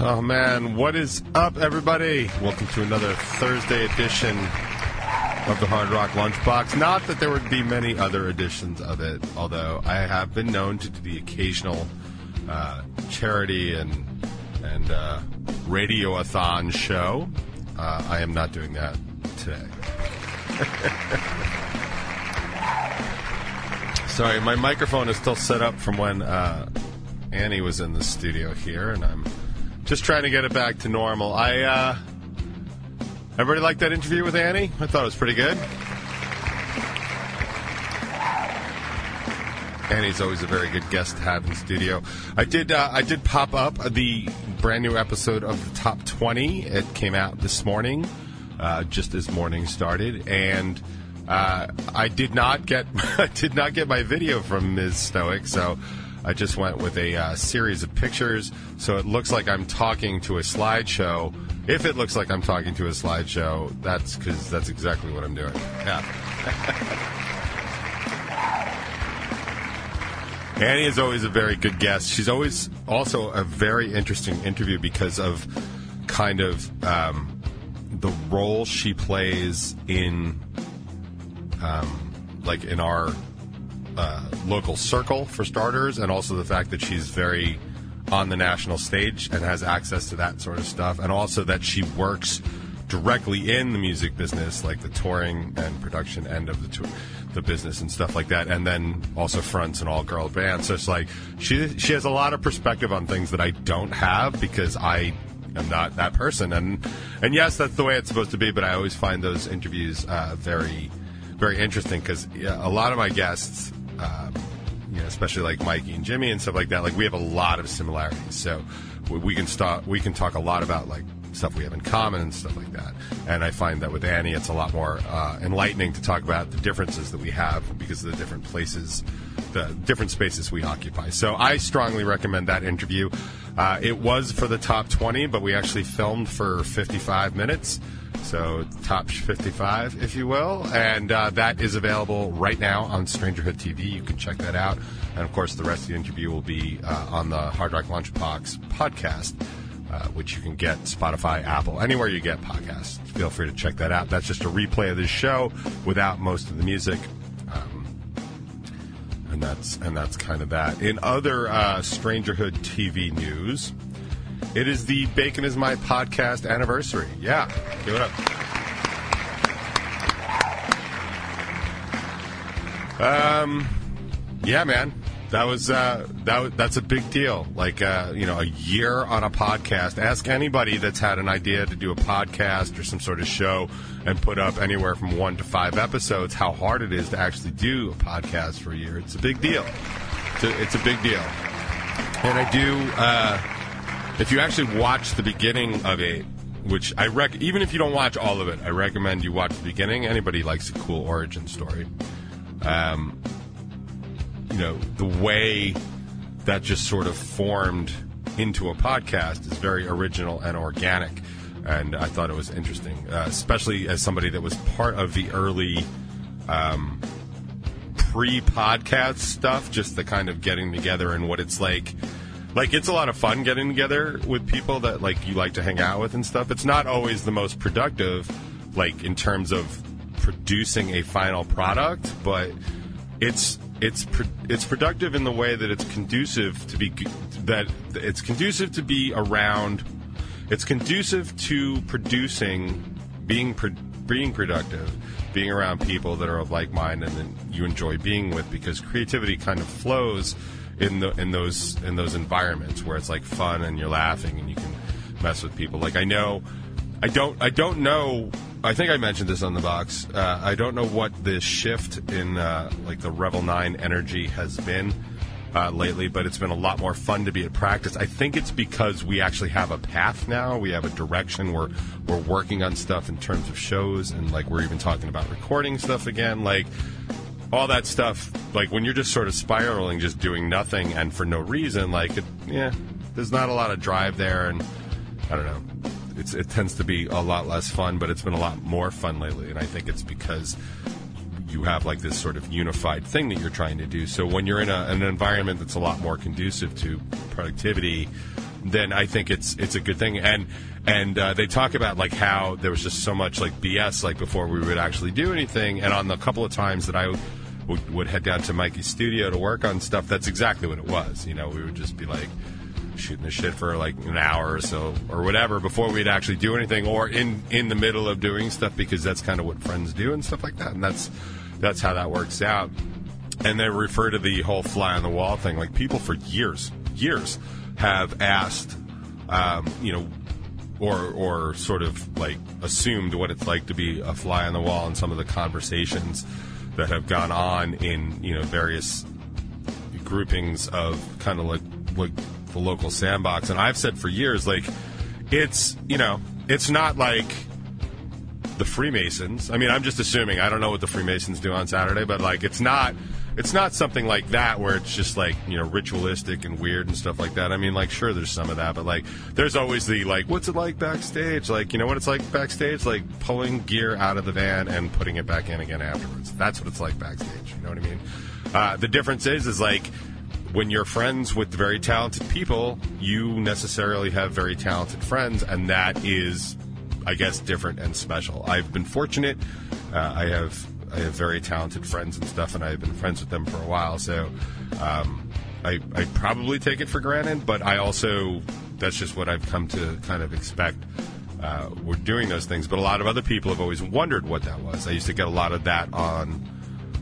Oh man, what is up, everybody? Welcome to another Thursday edition of the Hard Rock Lunchbox. Not that there would be many other editions of it, although I have been known to do the occasional uh, charity and and uh, radioathon show. Uh, I am not doing that today. Sorry, my microphone is still set up from when uh, Annie was in the studio here, and I'm just trying to get it back to normal. I uh, everybody liked that interview with Annie. I thought it was pretty good. Annie's always a very good guest to have in studio. I did uh, I did pop up the brand new episode of the Top 20. It came out this morning, uh, just as morning started, and uh, I did not get I did not get my video from Ms. Stoic, so I just went with a uh, series of pictures, so it looks like I'm talking to a slideshow. If it looks like I'm talking to a slideshow, that's because that's exactly what I'm doing. Yeah. Annie is always a very good guest. She's always also a very interesting interview because of kind of um, the role she plays in, um, like in our uh, local circle for starters, and also the fact that she's very on the national stage and has access to that sort of stuff, and also that she works directly in the music business, like the touring and production end of the tour, the business and stuff like that, and then also fronts an all girl band. So it's like she she has a lot of perspective on things that I don't have because I am not that person. And and yes, that's the way it's supposed to be. But I always find those interviews uh, very very interesting because a lot of my guests. Um, you know, especially like Mikey and Jimmy and stuff like that. Like we have a lot of similarities, so we, can start. We can talk a lot about like stuff we have in common and stuff like that. And I find that with Annie, it's a lot more uh, enlightening to talk about the differences that we have because of the different places, the different spaces we occupy. So I strongly recommend that interview. Uh, it was for the top 20, but we actually filmed for 55 minutes. So top 55, if you will, and uh, that is available right now on Strangerhood TV. You can check that out, and of course, the rest of the interview will be uh, on the Hard Rock Lunchbox podcast, uh, which you can get Spotify, Apple, anywhere you get podcasts. Feel free to check that out. That's just a replay of this show without most of the music. And that's and that's kind of that. In other uh, Strangerhood TV news, it is the Bacon is My podcast anniversary. Yeah, give it up. Um, yeah, man, that was uh, that. That's a big deal. Like uh, you know, a year on a podcast. Ask anybody that's had an idea to do a podcast or some sort of show and put up anywhere from one to five episodes. How hard it is to actually do a podcast for a year. It's a big deal. It's a, it's a big deal. And I do. Uh, if you actually watch the beginning of it, which I rec, even if you don't watch all of it, I recommend you watch the beginning. Anybody likes a cool origin story. Um, you know, the way that just sort of formed into a podcast is very original and organic. And I thought it was interesting, uh, especially as somebody that was part of the early um, pre podcast stuff, just the kind of getting together and what it's like. Like, it's a lot of fun getting together with people that, like, you like to hang out with and stuff. It's not always the most productive, like, in terms of producing a final product, but it's it's it's productive in the way that it's conducive to be that it's conducive to be around it's conducive to producing being pro- being productive being around people that are of like mind and you enjoy being with because creativity kind of flows in the in those in those environments where it's like fun and you're laughing and you can mess with people like I know I don't. I don't know. I think I mentioned this on the box. Uh, I don't know what the shift in uh, like the Revel Nine energy has been uh, lately, but it's been a lot more fun to be at practice. I think it's because we actually have a path now. We have a direction. We're we're working on stuff in terms of shows, and like we're even talking about recording stuff again. Like all that stuff. Like when you're just sort of spiraling, just doing nothing, and for no reason. Like it, yeah, there's not a lot of drive there, and I don't know it tends to be a lot less fun, but it's been a lot more fun lately. And I think it's because you have like this sort of unified thing that you're trying to do. So when you're in a, an environment that's a lot more conducive to productivity, then I think it's it's a good thing. And and uh, they talk about like how there was just so much like BS like before we would actually do anything. And on the couple of times that I would, would head down to Mikey's studio to work on stuff, that's exactly what it was. You know, we would just be like shooting the shit for like an hour or so or whatever before we'd actually do anything or in in the middle of doing stuff because that's kind of what friends do and stuff like that and that's that's how that works out. And they refer to the whole fly on the wall thing like people for years years have asked um, you know or or sort of like assumed what it's like to be a fly on the wall in some of the conversations that have gone on in you know various groupings of kind of like like local sandbox. And I've said for years, like, it's, you know, it's not like the Freemasons. I mean, I'm just assuming. I don't know what the Freemasons do on Saturday, but like, it's not. It's not something like that where it's just like you know ritualistic and weird and stuff like that. I mean, like sure, there's some of that, but like there's always the like, what's it like backstage? Like you know what it's like backstage? Like pulling gear out of the van and putting it back in again afterwards. That's what it's like backstage. You know what I mean? Uh, the difference is, is like when you're friends with very talented people, you necessarily have very talented friends, and that is, I guess, different and special. I've been fortunate. Uh, I have I have very talented friends and stuff, and I've been friends with them for a while. So um, I, I probably take it for granted, but I also that's just what I've come to kind of expect. Uh, we're doing those things, but a lot of other people have always wondered what that was. I used to get a lot of that on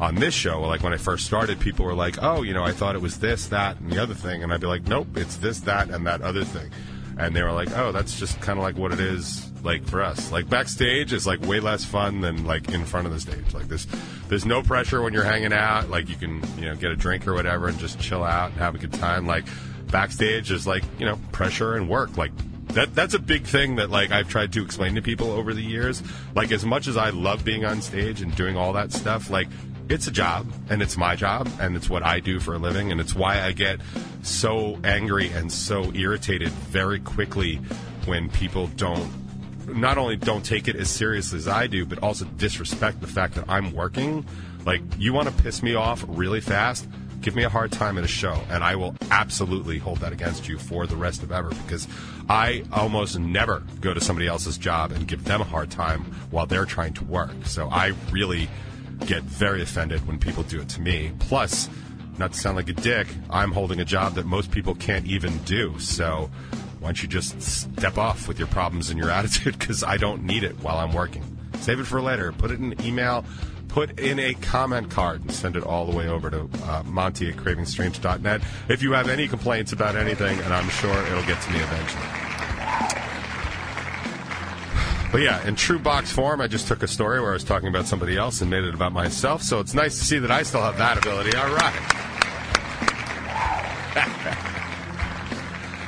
on this show, like when I first started, people were like, "Oh, you know, I thought it was this, that, and the other thing," and I'd be like, "Nope, it's this, that, and that other thing," and they were like, "Oh, that's just kind of like what it is." Like for us, like backstage is like way less fun than like in front of the stage. Like there's there's no pressure when you're hanging out. Like you can you know get a drink or whatever and just chill out and have a good time. Like backstage is like you know pressure and work. Like that that's a big thing that like I've tried to explain to people over the years. Like as much as I love being on stage and doing all that stuff, like it's a job and it's my job and it's what I do for a living and it's why I get so angry and so irritated very quickly when people don't not only don't take it as seriously as I do but also disrespect the fact that I'm working. Like you want to piss me off really fast? Give me a hard time at a show and I will absolutely hold that against you for the rest of ever because I almost never go to somebody else's job and give them a hard time while they're trying to work. So I really get very offended when people do it to me. Plus, not to sound like a dick, I'm holding a job that most people can't even do. So why don't you just step off with your problems and your attitude because I don't need it while I'm working. Save it for later. Put it in an email. Put in a comment card and send it all the way over to uh, Monty at cravingstrange.net if you have any complaints about anything, and I'm sure it'll get to me eventually. But yeah, in true box form, I just took a story where I was talking about somebody else and made it about myself. So it's nice to see that I still have that ability. All right.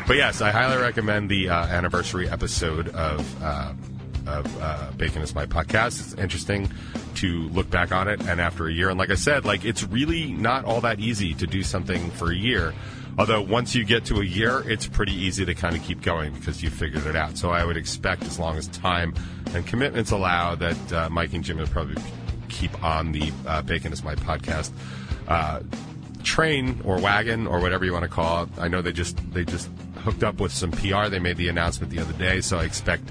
but yes, I highly recommend the uh, anniversary episode of. Uh, of uh, Bacon is My Podcast. It's interesting to look back on it, and after a year, and like I said, like it's really not all that easy to do something for a year. Although once you get to a year, it's pretty easy to kind of keep going because you figured it out. So I would expect, as long as time and commitments allow, that uh, Mike and Jim will probably keep on the uh, Bacon is My podcast uh, train or wagon or whatever you want to call it. I know they just they just hooked up with some PR. They made the announcement the other day, so I expect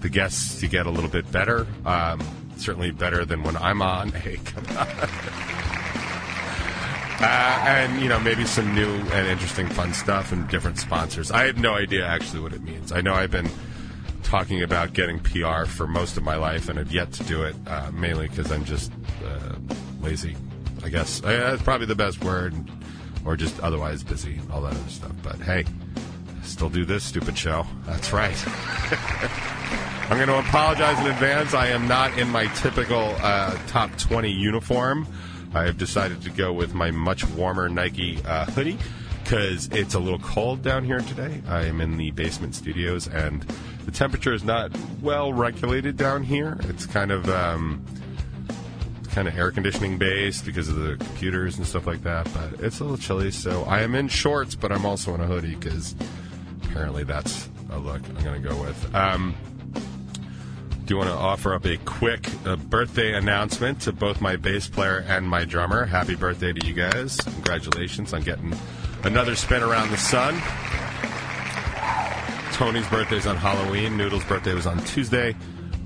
the guests to get a little bit better. Um, certainly better than when I'm on. Hey, come on. Uh, and you know maybe some new and interesting fun stuff and different sponsors. I have no idea actually what it means. I know I've been talking about getting PR for most of my life and have yet to do it, uh, mainly because I'm just uh, lazy. I guess uh, that's probably the best word, or just otherwise busy, all that other stuff. But hey, still do this stupid show. That's right. I'm going to apologize in advance. I am not in my typical uh, top 20 uniform. I have decided to go with my much warmer Nike uh, hoodie because it's a little cold down here today. I am in the basement studios and the temperature is not well regulated down here. It's kind of um, kind of air conditioning based because of the computers and stuff like that. But it's a little chilly, so I am in shorts, but I'm also in a hoodie because apparently that's a look I'm going to go with. Um, do want to offer up a quick uh, birthday announcement to both my bass player and my drummer. Happy birthday to you guys. Congratulations on getting another spin around the sun. Tony's birthday's on Halloween. Noodle's birthday was on Tuesday.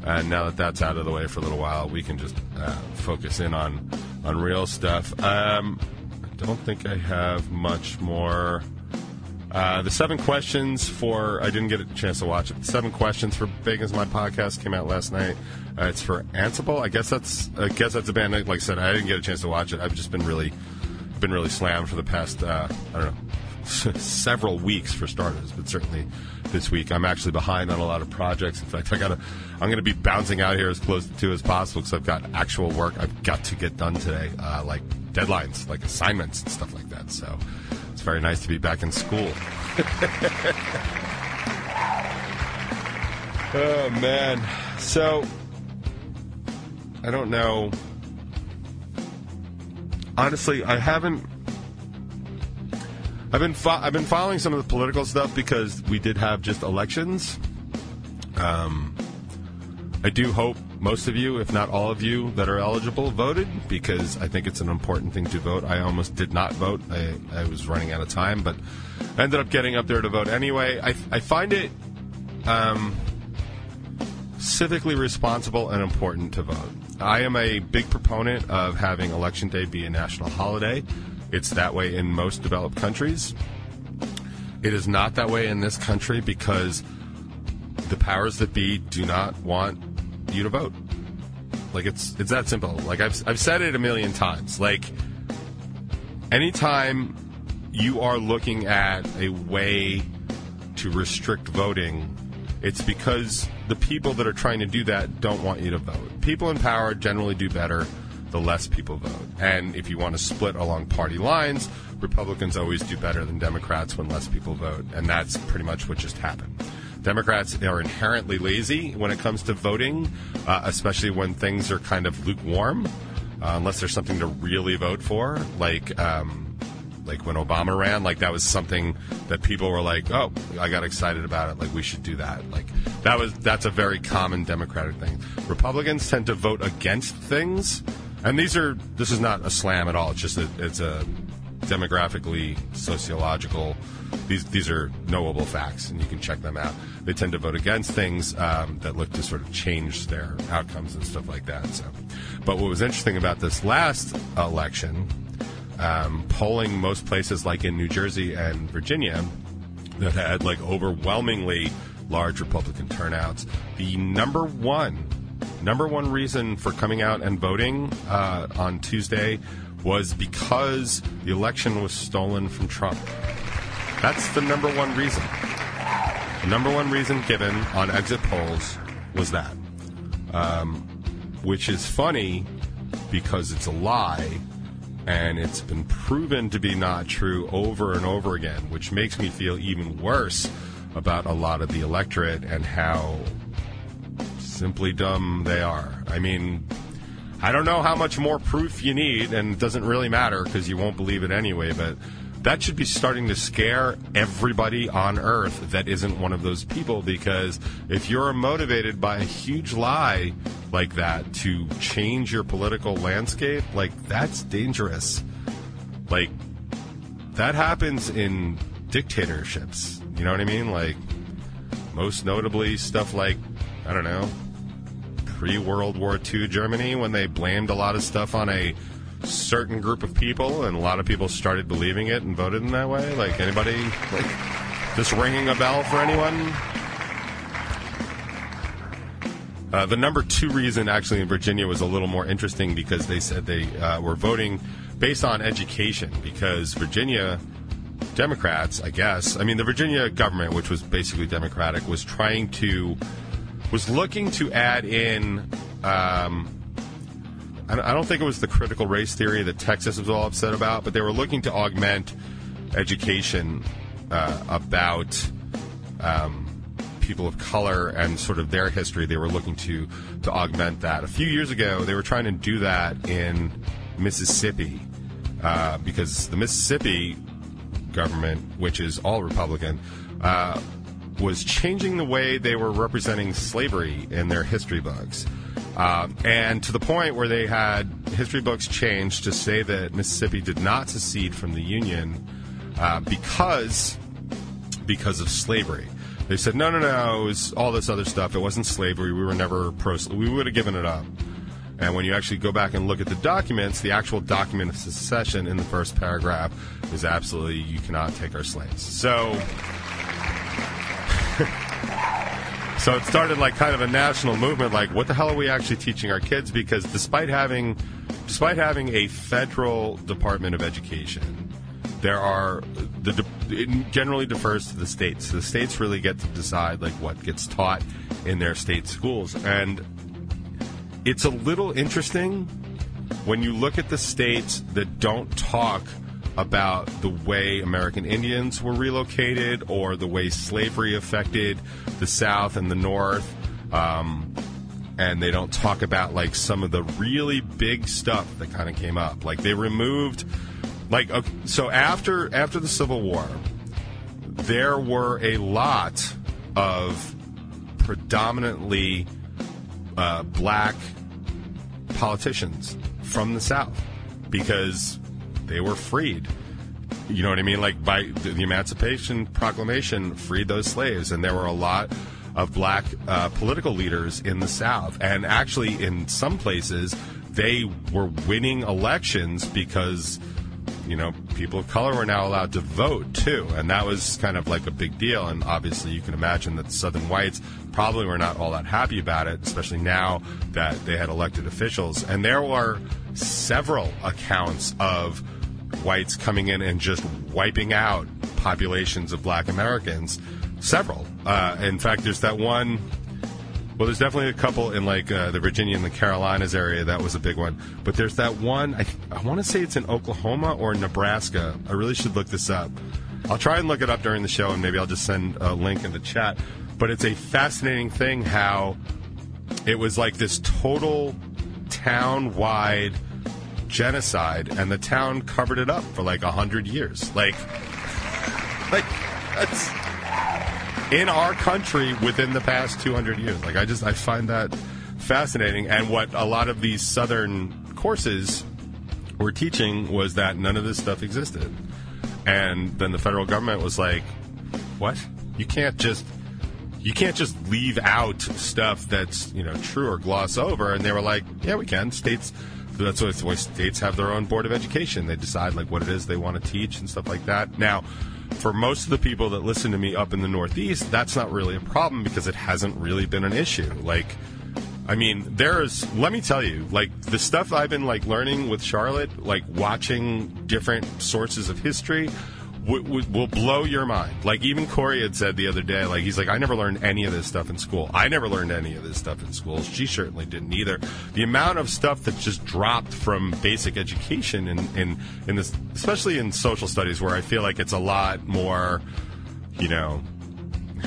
And now that that's out of the way for a little while, we can just uh, focus in on on real stuff. Um, I don't think I have much more. Uh, the seven questions for I didn't get a chance to watch it. Seven questions for Bacon is My podcast came out last night. Uh, it's for Ansible. I guess that's I guess that's a band. Like I said, I didn't get a chance to watch it. I've just been really been really slammed for the past uh, I don't know several weeks for starters, but certainly this week I'm actually behind on a lot of projects. In fact, I gotta I'm gonna be bouncing out here as close to as possible because I've got actual work I've got to get done today, uh, like deadlines, like assignments and stuff like that. So it's very nice to be back in school. oh man, so I don't know. Honestly, I haven't I've been fo- I've been following some of the political stuff because we did have just elections. Um, I do hope most of you, if not all of you, that are eligible voted because I think it's an important thing to vote. I almost did not vote. I, I was running out of time, but I ended up getting up there to vote anyway. I, I find it um, civically responsible and important to vote. I am a big proponent of having Election Day be a national holiday. It's that way in most developed countries. It is not that way in this country because the powers that be do not want you to vote. Like it's it's that simple. Like I've I've said it a million times. Like anytime you are looking at a way to restrict voting, it's because the people that are trying to do that don't want you to vote. People in power generally do better the less people vote. And if you want to split along party lines, Republicans always do better than Democrats when less people vote. And that's pretty much what just happened. Democrats are inherently lazy when it comes to voting, uh, especially when things are kind of lukewarm, uh, unless there's something to really vote for, like. Um, like when Obama ran, like that was something that people were like, "Oh, I got excited about it. Like we should do that." Like that was that's a very common Democratic thing. Republicans tend to vote against things and these are this is not a slam at all. It's just a, it's a demographically sociological. These these are knowable facts, and you can check them out. They tend to vote against things um, that look to sort of change their outcomes and stuff like that. So, but what was interesting about this last election, um, polling most places like in New Jersey and Virginia that had like overwhelmingly large Republican turnouts, the number one number one reason for coming out and voting uh, on Tuesday was because the election was stolen from Trump. That's the number one reason. The number one reason given on exit polls was that, um, which is funny because it's a lie and it's been proven to be not true over and over again, which makes me feel even worse about a lot of the electorate and how simply dumb they are. I mean, I don't know how much more proof you need, and it doesn't really matter because you won't believe it anyway, but that should be starting to scare everybody on earth that isn't one of those people because if you're motivated by a huge lie like that to change your political landscape, like that's dangerous. Like that happens in dictatorships. You know what I mean? Like most notably stuff like I don't know, pre World War II Germany when they blamed a lot of stuff on a certain group of people, and a lot of people started believing it and voted in that way? Like anybody, like just ringing a bell for anyone? Uh, the number two reason, actually, in Virginia was a little more interesting because they said they uh, were voting based on education because Virginia Democrats, I guess, I mean, the Virginia government, which was basically Democratic, was trying to was looking to add in. Um, I don't think it was the critical race theory that Texas was all upset about, but they were looking to augment education uh, about um, people of color and sort of their history. They were looking to to augment that. A few years ago, they were trying to do that in Mississippi uh, because the Mississippi government, which is all Republican, uh, was changing the way they were representing slavery in their history books. Um, and to the point where they had history books changed to say that Mississippi did not secede from the Union uh, because because of slavery. They said, no, no, no, it was all this other stuff. It wasn't slavery. We were never pro. We would have given it up. And when you actually go back and look at the documents, the actual document of secession in the first paragraph is absolutely you cannot take our slaves. So. So it started like kind of a national movement like what the hell are we actually teaching our kids? Because despite having despite having a federal department of education there are the it generally defers to the states. The states really get to decide like what gets taught in their state schools. And it's a little interesting when you look at the states that don't talk about the way American Indians were relocated or the way slavery affected the South and the North. Um, and they don't talk about like some of the really big stuff that kind of came up. Like they removed, like okay, so after after the Civil War, there were a lot of predominantly uh, black politicians from the South because they were freed. You know what I mean? Like by the Emancipation Proclamation freed those slaves, and there were a lot of black uh, political leaders in the South. And actually, in some places, they were winning elections because you know, people of color were now allowed to vote too, and that was kind of like a big deal. And obviously, you can imagine that Southern whites probably were not all that happy about it, especially now that they had elected officials. And there were several accounts of whites coming in and just wiping out populations of black Americans. Several. Uh, in fact, there's that one well, there's definitely a couple in like uh, the Virginia and the Carolinas area. That was a big one. But there's that one. I, I want to say it's in Oklahoma or Nebraska. I really should look this up. I'll try and look it up during the show, and maybe I'll just send a link in the chat. But it's a fascinating thing how it was like this total town-wide genocide, and the town covered it up for like a hundred years. Like, like that's in our country within the past 200 years. Like I just I find that fascinating. And what a lot of these southern courses were teaching was that none of this stuff existed. And then the federal government was like, "What? You can't just." You can't just leave out stuff that's you know true or gloss over, and they were like, "Yeah, we can." States that's why states have their own board of education. They decide like what it is they want to teach and stuff like that. Now, for most of the people that listen to me up in the Northeast, that's not really a problem because it hasn't really been an issue. Like, I mean, there's, let me tell you, like, the stuff I've been, like, learning with Charlotte, like, watching different sources of history, w- will blow your mind. Like even Corey had said the other day, like he's like, I never learned any of this stuff in school. I never learned any of this stuff in school. She certainly didn't either. The amount of stuff that just dropped from basic education in in in this, especially in social studies, where I feel like it's a lot more, you know,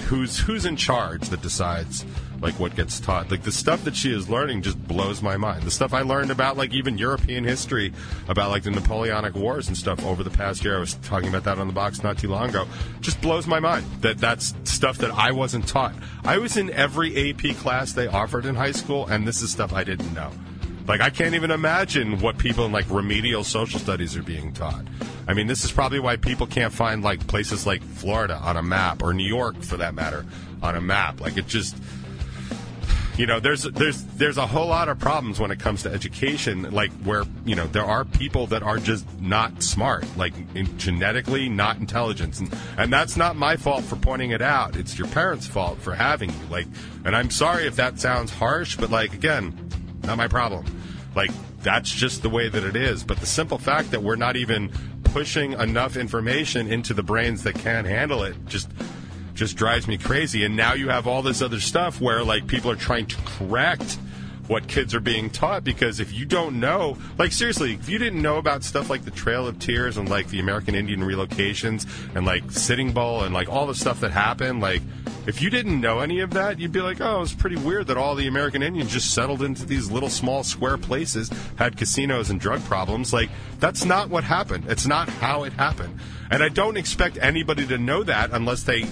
who's who's in charge that decides like what gets taught. Like the stuff that she is learning just blows my mind. The stuff I learned about like even European history, about like the Napoleonic Wars and stuff over the past year. I was talking about that on the box not too long ago. Just blows my mind that that's stuff that I wasn't taught. I was in every AP class they offered in high school, and this is stuff I didn't know. Like I can't even imagine what people in like remedial social studies are being taught. I mean, this is probably why people can't find like places like Florida on a map or New York for that matter on a map. Like it just you know there's there's there's a whole lot of problems when it comes to education like where you know there are people that are just not smart like in, genetically not intelligent. And, and that's not my fault for pointing it out. It's your parents fault for having you. Like and i'm sorry if that sounds harsh but like again not my problem. Like that's just the way that it is. But the simple fact that we're not even pushing enough information into the brains that can't handle it just just drives me crazy. And now you have all this other stuff where like people are trying to correct what kids are being taught because if you don't know like seriously if you didn't know about stuff like the trail of tears and like the american indian relocations and like sitting bull and like all the stuff that happened like if you didn't know any of that you'd be like oh it's pretty weird that all the american indians just settled into these little small square places had casinos and drug problems. Like that's not what happened. It's not how it happened. And i don't expect anybody to know that unless they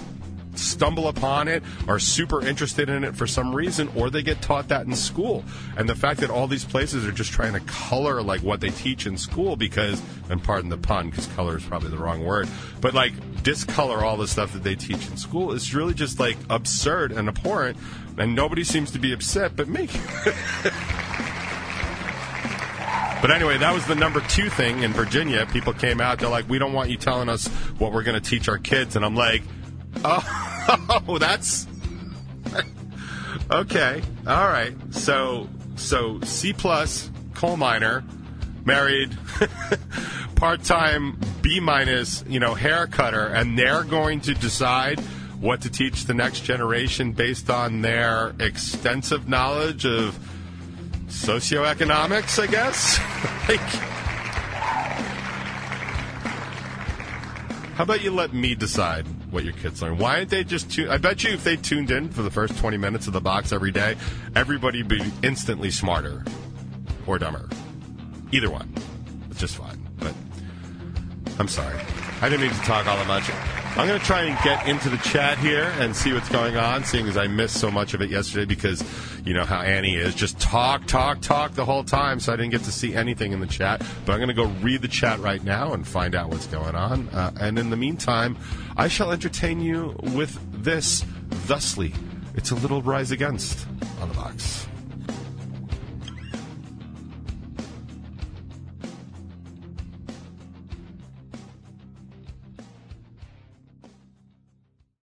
stumble upon it, are super interested in it for some reason, or they get taught that in school. And the fact that all these places are just trying to color like what they teach in school because, and pardon the pun, because color is probably the wrong word, but like discolor all the stuff that they teach in school is really just like absurd and abhorrent. And nobody seems to be upset but me. But anyway, that was the number two thing in Virginia. People came out, they're like, we don't want you telling us what we're going to teach our kids. And I'm like, Oh, oh, that's. okay. All right. So, so C plus, coal miner, married, part time B minus, you know, hair cutter, and they're going to decide what to teach the next generation based on their extensive knowledge of socioeconomics, I guess. like, how about you let me decide what your kids learn? Why aren't they just tune? I bet you if they tuned in for the first 20 minutes of the box every day, everybody would be instantly smarter or dumber. Either one. It's just fine. But I'm sorry. I didn't mean to talk all that much. I'm going to try and get into the chat here and see what's going on, seeing as I missed so much of it yesterday because you know how Annie is. Just talk, talk, talk the whole time, so I didn't get to see anything in the chat. But I'm going to go read the chat right now and find out what's going on. Uh, and in the meantime, I shall entertain you with this thusly. It's a little rise against on the box.